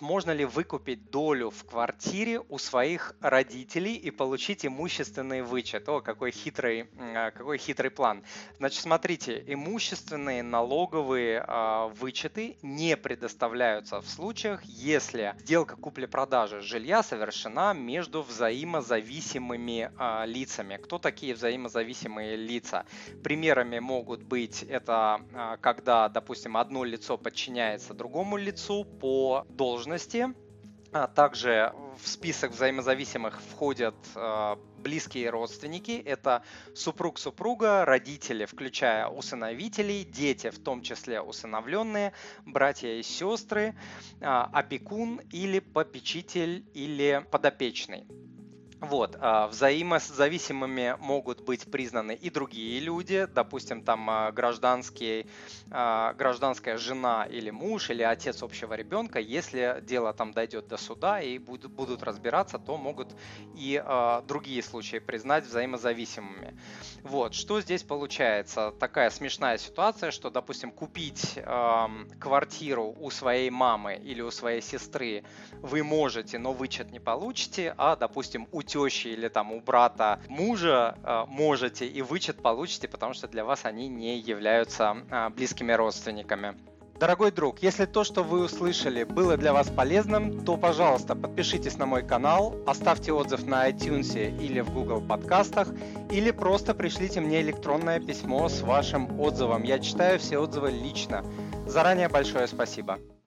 Можно ли выкупить долю в квартире у своих родителей и получить имущественный вычет? О, какой хитрый, а, какой хитрый план. Значит, смотрите, имущественные налоговые э, вычеты не предоставляются в случаях, если сделка купли-продажи жилья совершена между взаимозависимыми э, лицами. Кто такие взаимозависимые лица? Примерами могут быть это, когда, допустим, одно лицо подчиняется другому лицу по должности, должности. А также в список взаимозависимых входят э, близкие родственники. Это супруг супруга, родители, включая усыновителей, дети, в том числе усыновленные, братья и сестры, э, опекун или попечитель или подопечный. Вот, а, взаимозависимыми могут быть признаны и другие люди, допустим, там а, гражданские, а, гражданская жена или муж, или отец общего ребенка. Если дело там дойдет до суда и будут разбираться, то могут и другие случаи признать взаимозависимыми. Вот, что здесь получается? Такая смешная ситуация, что, допустим, купить квартиру у своей мамы или у своей сестры вы можете, но вычет не получите, а, допустим, у тещи или там у брата мужа э, можете и вычет получите, потому что для вас они не являются э, близкими родственниками. Дорогой друг, если то, что вы услышали, было для вас полезным, то, пожалуйста, подпишитесь на мой канал, оставьте отзыв на iTunes или в Google подкастах, или просто пришлите мне электронное письмо с вашим отзывом. Я читаю все отзывы лично. Заранее большое спасибо.